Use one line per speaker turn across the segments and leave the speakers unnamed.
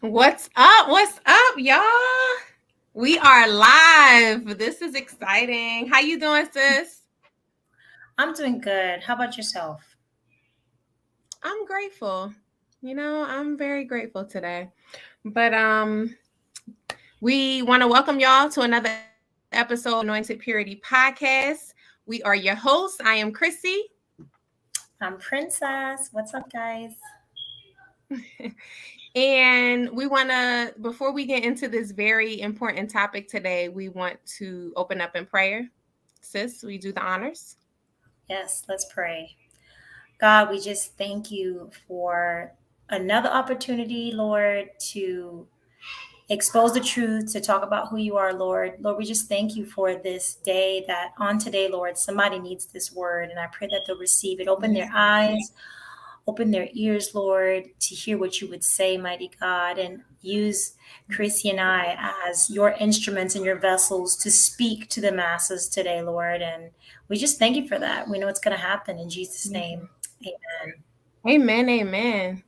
What's up? What's up, y'all? We are live. This is exciting. How you doing, sis?
I'm doing good. How about yourself?
I'm grateful. You know, I'm very grateful today. But um we want to welcome y'all to another episode of Anointed Purity Podcast. We are your hosts. I am Chrissy.
I'm Princess. What's up, guys?
And we want to, before we get into this very important topic today, we want to open up in prayer. Sis, we do the honors?
Yes, let's pray. God, we just thank you for another opportunity, Lord, to expose the truth, to talk about who you are, Lord. Lord, we just thank you for this day that on today, Lord, somebody needs this word. And I pray that they'll receive it. Open their eyes Open their ears, Lord, to hear what you would say, mighty God, and use Chrissy and I as your instruments and your vessels to speak to the masses today, Lord. And we just thank you for that. We know it's going to happen in Jesus' mm-hmm. name. Amen.
Amen. Amen.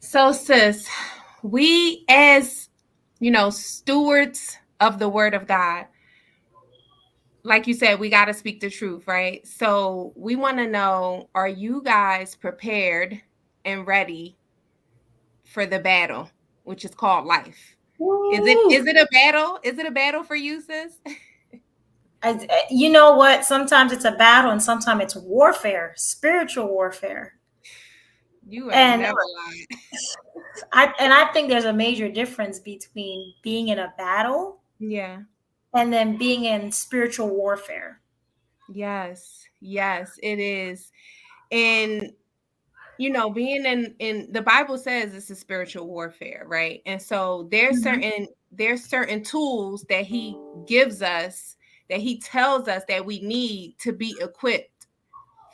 So, sis, we as you know, stewards of the word of God, like you said, we got to speak the truth, right? So we want to know are you guys prepared and ready for the battle, which is called life? Woo. Is it is it a battle? Is it a battle for you, sis?
I, you know what? Sometimes it's a battle, and sometimes it's warfare, spiritual warfare.
You and never
I and I think there's a major difference between being in a battle,
yeah,
and then being in spiritual warfare.
Yes, yes, it is. And you know, being in in the Bible says it's a spiritual warfare, right? And so there's mm-hmm. certain there's certain tools that he gives us that he tells us that we need to be equipped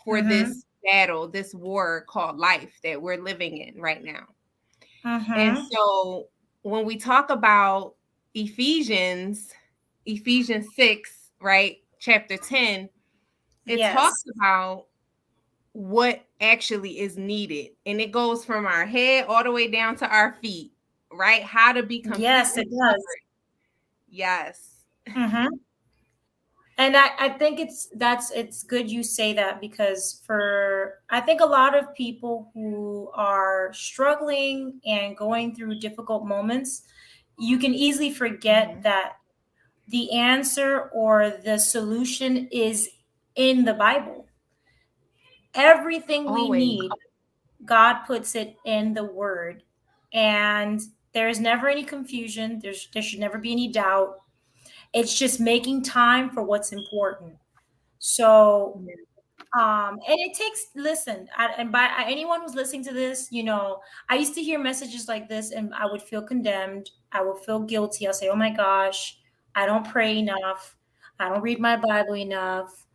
for mm-hmm. this battle, this war called life that we're living in right now. Mm-hmm. And so when we talk about Ephesians Ephesians 6, right? Chapter 10, it yes. talks about what actually is needed. And it goes from our head all the way down to our feet, right? How to become.
Yes, it does.
Yes.
Mm-hmm. And I, I think it's that's it's good you say that because for I think a lot of people who are struggling and going through difficult moments, you can easily forget mm-hmm. that the answer or the solution is in the Bible. Everything Always. we need, God puts it in the word. And there's never any confusion. There's there should never be any doubt. It's just making time for what's important. So um and it takes listen I, and by anyone who's listening to this you know i used to hear messages like this and i would feel condemned i would feel guilty i'll say oh my gosh I don't pray enough. I don't read my Bible enough.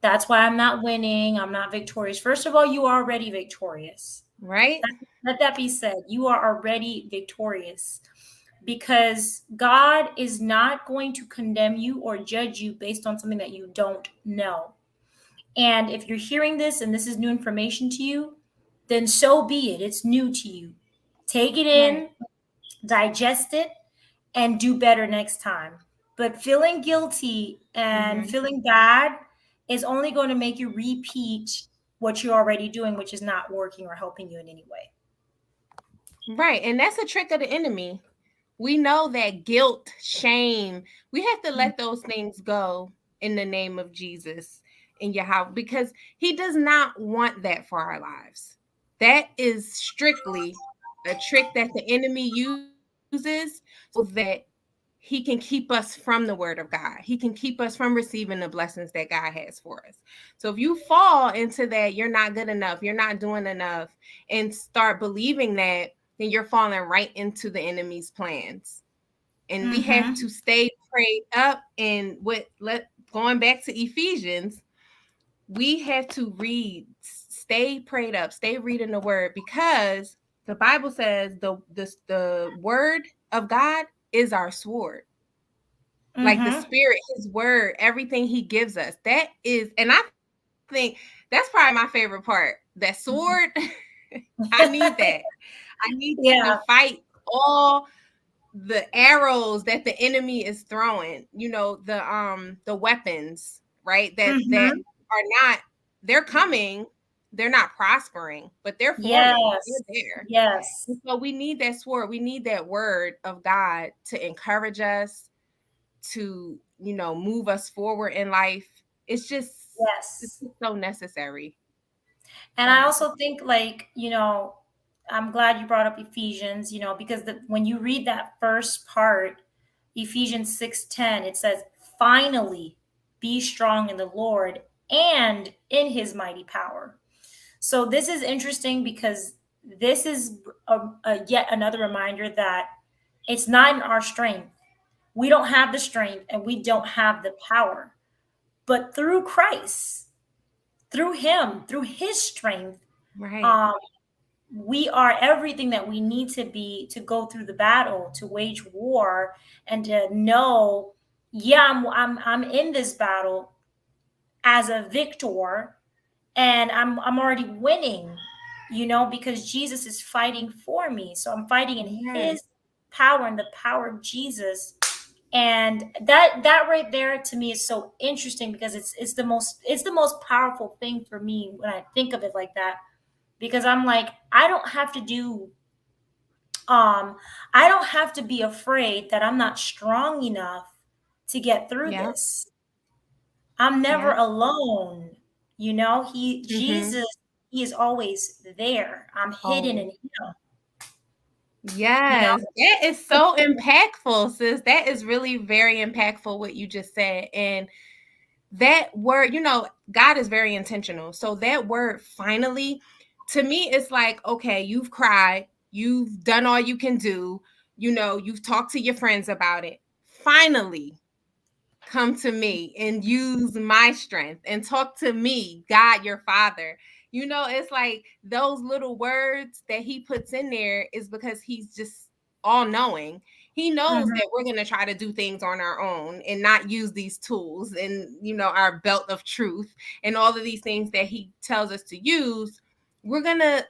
That's why I'm not winning. I'm not victorious. First of all, you are already victorious.
Right?
Let that be said. You are already victorious because God is not going to condemn you or judge you based on something that you don't know. And if you're hearing this and this is new information to you, then so be it. It's new to you. Take it in, right. digest it, and do better next time. But feeling guilty and mm-hmm. feeling bad is only going to make you repeat what you're already doing, which is not working or helping you in any way.
Right. And that's a trick of the enemy. We know that guilt, shame, we have to let those things go in the name of Jesus in your house because he does not want that for our lives. That is strictly a trick that the enemy uses so that he can keep us from the word of God. He can keep us from receiving the blessings that God has for us. So if you fall into that, you're not good enough, you're not doing enough, and start believing that, then you're falling right into the enemy's plans. And mm-hmm. we have mm-hmm. to stay prayed up. And what let going back to Ephesians, we have to read, stay prayed up, stay reading the word because the Bible says the the, the word of God is our sword. Mm-hmm. Like the mm-hmm. spirit, his word, everything he gives us. That is, and I think that's probably my favorite part. That sword, I need that. I need yeah. to fight all the arrows that the enemy is throwing, you know, the um the weapons, right? That mm-hmm. that are not they're coming, they're not prospering, but they're forming. Yes. They're there.
Yes.
so we need that sword. We need that word of God to encourage us, to you know, move us forward in life. It's just
yes,
it's so necessary.
And I um, also think like, you know, I'm glad you brought up Ephesians, you know, because the, when you read that first part, Ephesians 6:10, it says, "Finally, be strong in the Lord and in his mighty power." So this is interesting because this is a, a yet another reminder that it's not in our strength. We don't have the strength and we don't have the power. But through Christ, through him, through his strength,
right. um,
we are everything that we need to be to go through the battle, to wage war, and to know, yeah, I'm I'm, I'm in this battle as a victor, and I'm I'm already winning, you know, because Jesus is fighting for me. So I'm fighting in yes. His power and the power of Jesus and that that right there to me is so interesting because it's it's the most it's the most powerful thing for me when i think of it like that because i'm like i don't have to do um i don't have to be afraid that i'm not strong enough to get through yeah. this i'm never yeah. alone you know he mm-hmm. jesus he is always there i'm hidden oh. in him
Yes, you know? that is so impactful, sis. That is really very impactful what you just said. And that word, you know, God is very intentional. So that word finally, to me, it's like, okay, you've cried, you've done all you can do, you know, you've talked to your friends about it. Finally, come to me and use my strength and talk to me, God, your Father you know, it's like those little words that he puts in there is because he's just all knowing. He knows mm-hmm. that we're going to try to do things on our own and not use these tools and, you know, our belt of truth and all of these things that he tells us to use. We're going to,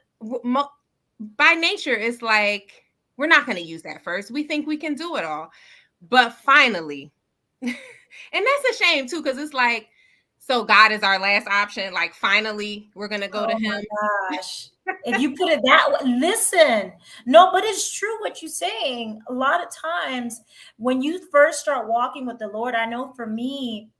by nature, it's like we're not going to use that first. We think we can do it all. But finally, and that's a shame too, because it's like, so God is our last option. Like finally, we're gonna go oh to Him.
Gosh, if you put it that way, listen. No, but it's true what you're saying. A lot of times, when you first start walking with the Lord, I know for me,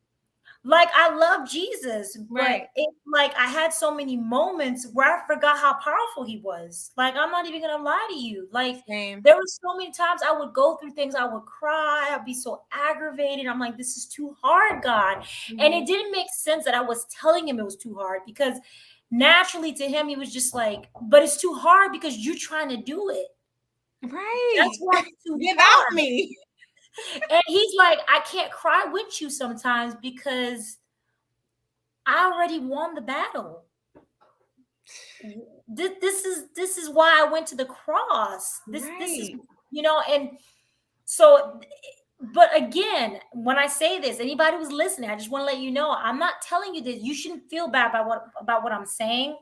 like I love Jesus, right? But it like I had so many moments where I forgot how powerful he was. Like I'm not even gonna lie to you. Like Same. there were so many times I would go through things, I would cry, I'd be so aggravated. I'm like, this is too hard, God. Mm-hmm. And it didn't make sense that I was telling him it was too hard because naturally to him, he was just like, but it's too hard because you're trying to do it.
Right. That's why it's too Without hard. me
and he's like, I can't cry with you sometimes because I already won the battle. This, this is this is why I went to the cross. This right. this is you know, and so but again, when I say this, anybody who's listening, I just want to let you know I'm not telling you that you shouldn't feel bad about what about what I'm saying.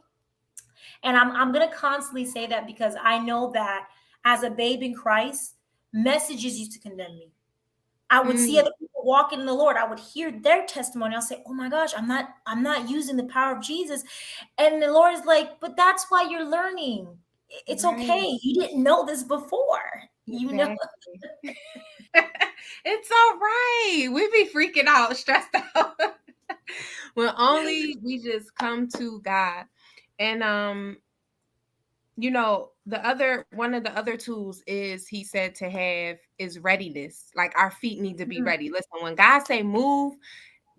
And I'm I'm gonna constantly say that because I know that as a babe in Christ, messages used to condemn me. I would mm. see other people walking in the Lord. I would hear their testimony. I'll say, "Oh my gosh, I'm not I'm not using the power of Jesus." And the Lord is like, "But that's why you're learning. It's right. okay. You didn't know this before. You know."
it's all right. We'd be freaking out, stressed out. when only we just come to God. And um you know, the other one of the other tools is he said to have is readiness. Like our feet need to be mm-hmm. ready. Listen, when God say move,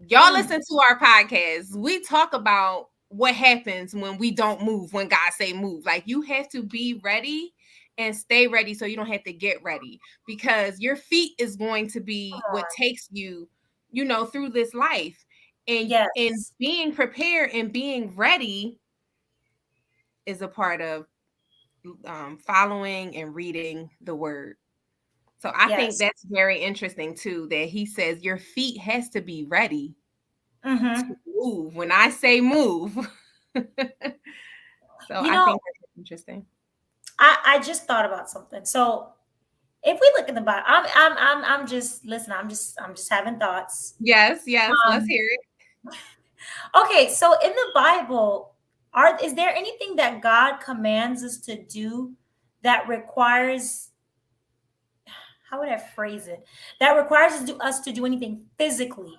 y'all mm-hmm. listen to our podcast. We talk about what happens when we don't move when God say move. Like you have to be ready and stay ready so you don't have to get ready because your feet is going to be what takes you, you know, through this life. And yes. and being prepared and being ready is a part of um, following and reading the word. So I yes. think that's very interesting too. That he says your feet has to be ready mm-hmm. to move. When I say move, so you I know, think that's interesting.
I, I just thought about something. So if we look at the Bible, I'm I'm I'm I'm just listen, I'm just I'm just having thoughts.
Yes, yes, um, let's hear it.
Okay, so in the Bible, are is there anything that God commands us to do that requires how would I phrase it? That requires us to, us to do anything physically.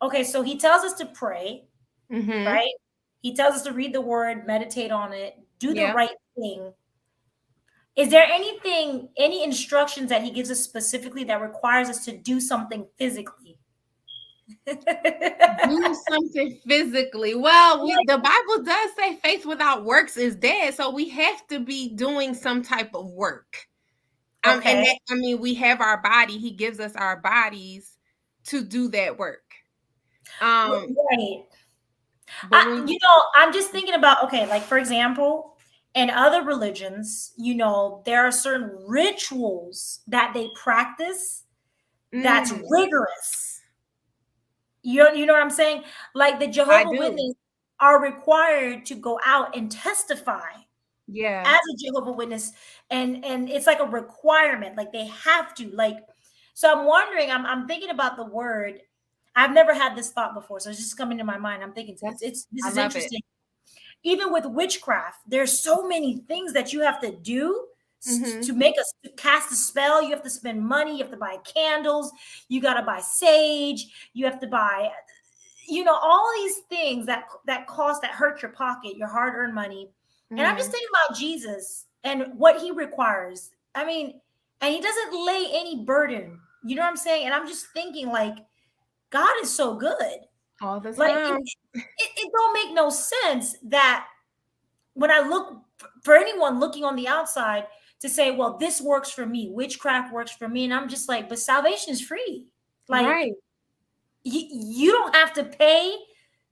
Okay, so he tells us to pray, mm-hmm. right? He tells us to read the word, meditate on it, do the yeah. right thing. Is there anything, any instructions that he gives us specifically that requires us to do something physically?
Do something physically. Well, we, the Bible does say faith without works is dead, so we have to be doing some type of work. Um, okay. and that, I mean, we have our body. He gives us our bodies to do that work. Um, right.
I, you know, I'm just thinking about okay, like for example, in other religions, you know, there are certain rituals that they practice that's mm. rigorous. You know, you know what I'm saying? Like the Jehovah Witnesses are required to go out and testify.
Yeah.
As a Jehovah Witness, and and it's like a requirement. Like they have to. Like, so I'm wondering. I'm I'm thinking about the word I've never had this thought before, so it's just coming to my mind. I'm thinking it's, it's this is interesting. It. Even with witchcraft, there's so many things that you have to do mm-hmm. to make us cast a spell. You have to spend money. You have to buy candles. You got to buy sage. You have to buy, you know, all these things that that cost that hurt your pocket, your hard-earned money. Mm-hmm. And I'm just mm-hmm. thinking about Jesus and what he requires. I mean, and he doesn't lay any burden. You know what I'm saying? And I'm just thinking like God is so good.
All time.
Like, it, it, it don't make no sense that when I look for anyone looking on the outside to say, well, this works for me, witchcraft works for me. And I'm just like, but salvation is free. Like right. you, you don't have to pay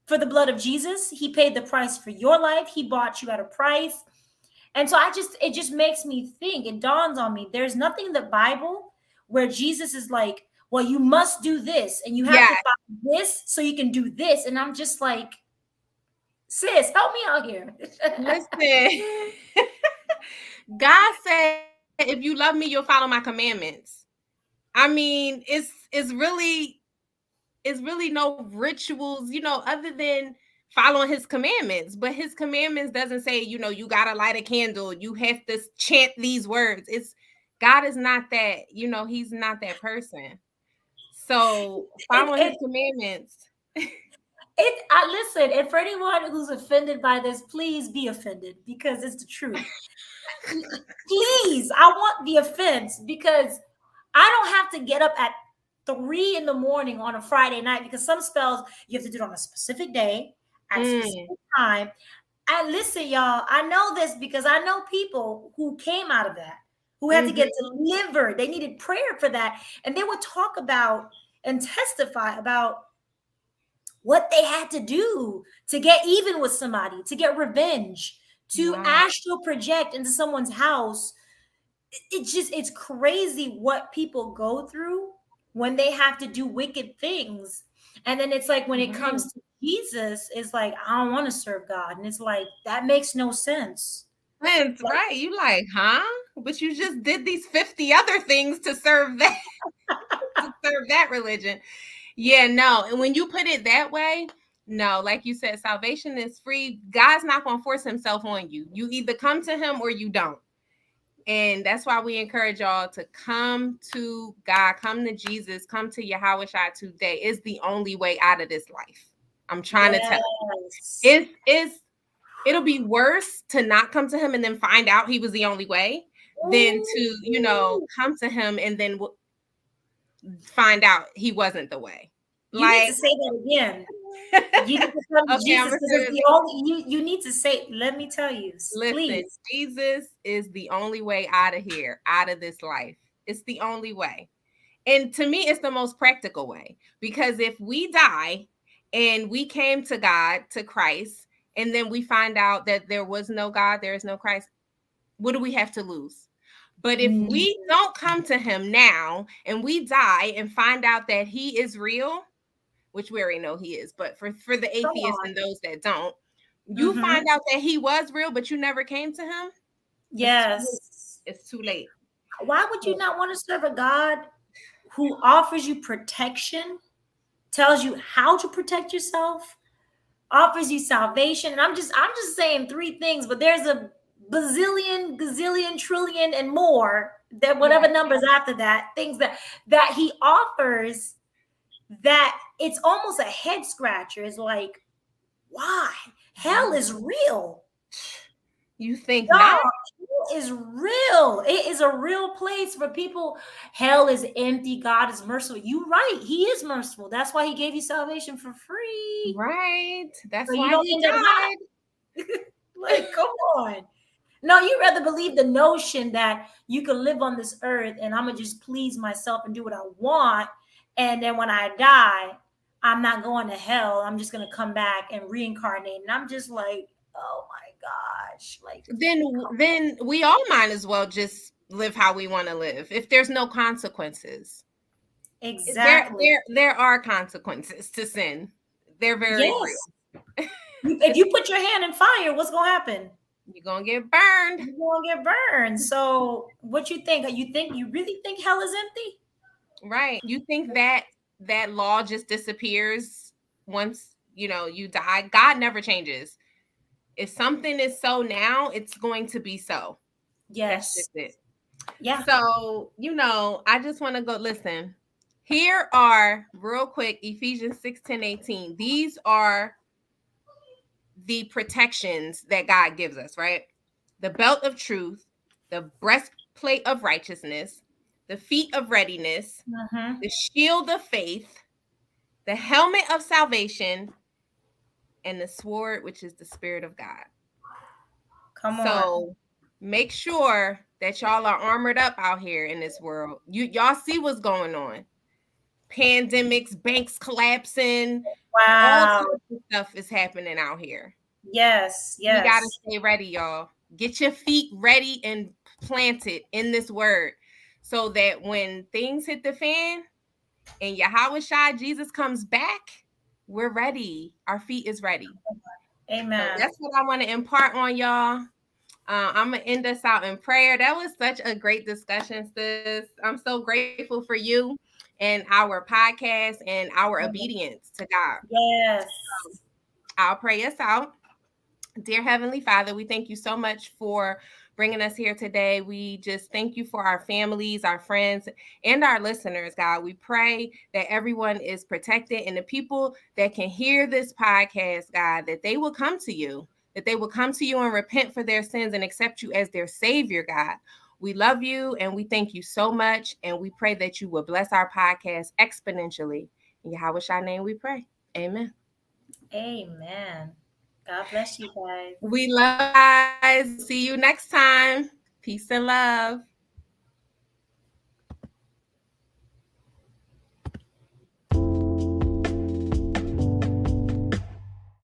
for the blood of Jesus. He paid the price for your life. He bought you at a price. And so I just it just makes me think, it dawns on me, there's nothing in the Bible where Jesus is like, well, you must do this and you have yeah. to buy this so you can do this. And I'm just like, sis, help me out here.
Listen, God said, if you love me, you'll follow my commandments. I mean, it's it's really it's really no rituals, you know, other than following his commandments. But his commandments doesn't say, you know, you gotta light a candle, you have to chant these words. It's God is not that, you know, he's not that person. So following his commandments.
It I listen, and for anyone who's offended by this, please be offended because it's the truth. Please, I want the offense because I don't have to get up at three in the morning on a Friday night because some spells you have to do it on a specific day at mm. a specific time. And listen, y'all, I know this because I know people who came out of that who had mm-hmm. to get mm-hmm. delivered. They needed prayer for that. And they would talk about and testify about what they had to do to get even with somebody, to get revenge, to wow. astral project into someone's house. It's just, it's crazy what people go through when they have to do wicked things. And then it's like when it comes to Jesus, it's like, I don't want to serve God. And it's like, that makes no sense.
That's like, right. You like, huh? But you just did these 50 other things to serve that to serve that religion. Yeah, no. And when you put it that way, no, like you said, salvation is free. God's not going to force himself on you. You either come to him or you don't. And that's why we encourage y'all to come to God, come to Jesus, come to Yahweh Shai today. Is the only way out of this life. I'm trying yes. to tell you. It's it's it'll be worse to not come to him and then find out he was the only way than to, you know, come to him and then find out he wasn't the way.
You like, need to say that again. You need to come okay, Jesus the only, you, you need to say, let me tell you, listen, please.
Jesus is the only way out of here, out of this life. It's the only way. And to me, it's the most practical way because if we die and we came to God, to Christ, and then we find out that there was no God, there is no Christ, what do we have to lose? But if mm-hmm. we don't come to him now and we die and find out that he is real, which we already know he is, but for, for the atheists and those that don't, you mm-hmm. find out that he was real, but you never came to him.
Yes.
It's too late.
why would you not want to serve a God who offers you protection, tells you how to protect yourself, offers you salvation? And I'm just I'm just saying three things, but there's a bazillion, gazillion, trillion, and more that whatever numbers after that, things that that he offers that it's almost a head scratcher. It's like, why? Hell is mm. real.
You think
God, is real. It is a real place for people. Hell is empty. God is merciful. You right. He is merciful. That's why he gave you salvation for free.
Right. That's
So
why
you don't
he died.
like, come on. No, you rather believe the notion that you can live on this earth and I'm gonna just please myself and do what I want. And then when I die, I'm not going to hell. I'm just gonna come back and reincarnate. And I'm just like, oh my gosh. Like
Then then we all might as well just live how we want to live if there's no consequences.
exactly.
There, there there are consequences to sin. They're very
Yes.
real.
If you put your hand in fire, what's gonna happen?
You're gonna get burned.
You're gonna get burned. So what you think? You think you really think hell is empty?
Right. You think that that law just disappears once you know you die? God never changes. If something is so now, it's going to be so.
Yes.
it.
Yeah.
So, you know, I just want to go listen. Here are real quick Ephesians 6 10 18. These are the protections that God gives us, right? The belt of truth, the breastplate of righteousness, the feet of readiness,
Mhm.
the shield of faith, the helmet of salvation, and the sword, which is the spirit of God.
Come on.
So make sure that y'all are armored up out here in this world. You y'all see what's going on. Pandemics, banks collapsing, all
wow.
sorts of stuff is happening out here.
Yes. Yes.
You gotta stay ready, y'all. Get your feet ready and planted in this word so that when things hit the fan and Yahweh Shai Jesus comes back, we're ready. Our feet is ready. So
Amen.
that's what I want to impart on y'all. Uh, I'm gonna end us out in prayer. That was such a great discussion, sis. I'm so grateful for you and our podcast and our obedience to God.
yes.
I'll pray us out. Dear Heavenly Father, we thank you so much for bringing us here today. We just thank you for our families, our friends, and our listeners, God. We pray that everyone is protected and the people that can hear this podcast, God, that they will come to you, that they will come to you and repent for their sins and accept you as their Savior, God. We love you and we thank you so much. And we pray that you will bless our podcast exponentially. In Yahweh Shai name we pray. Amen.
Amen. God bless you guys.
We love you guys. See you next time. Peace and love.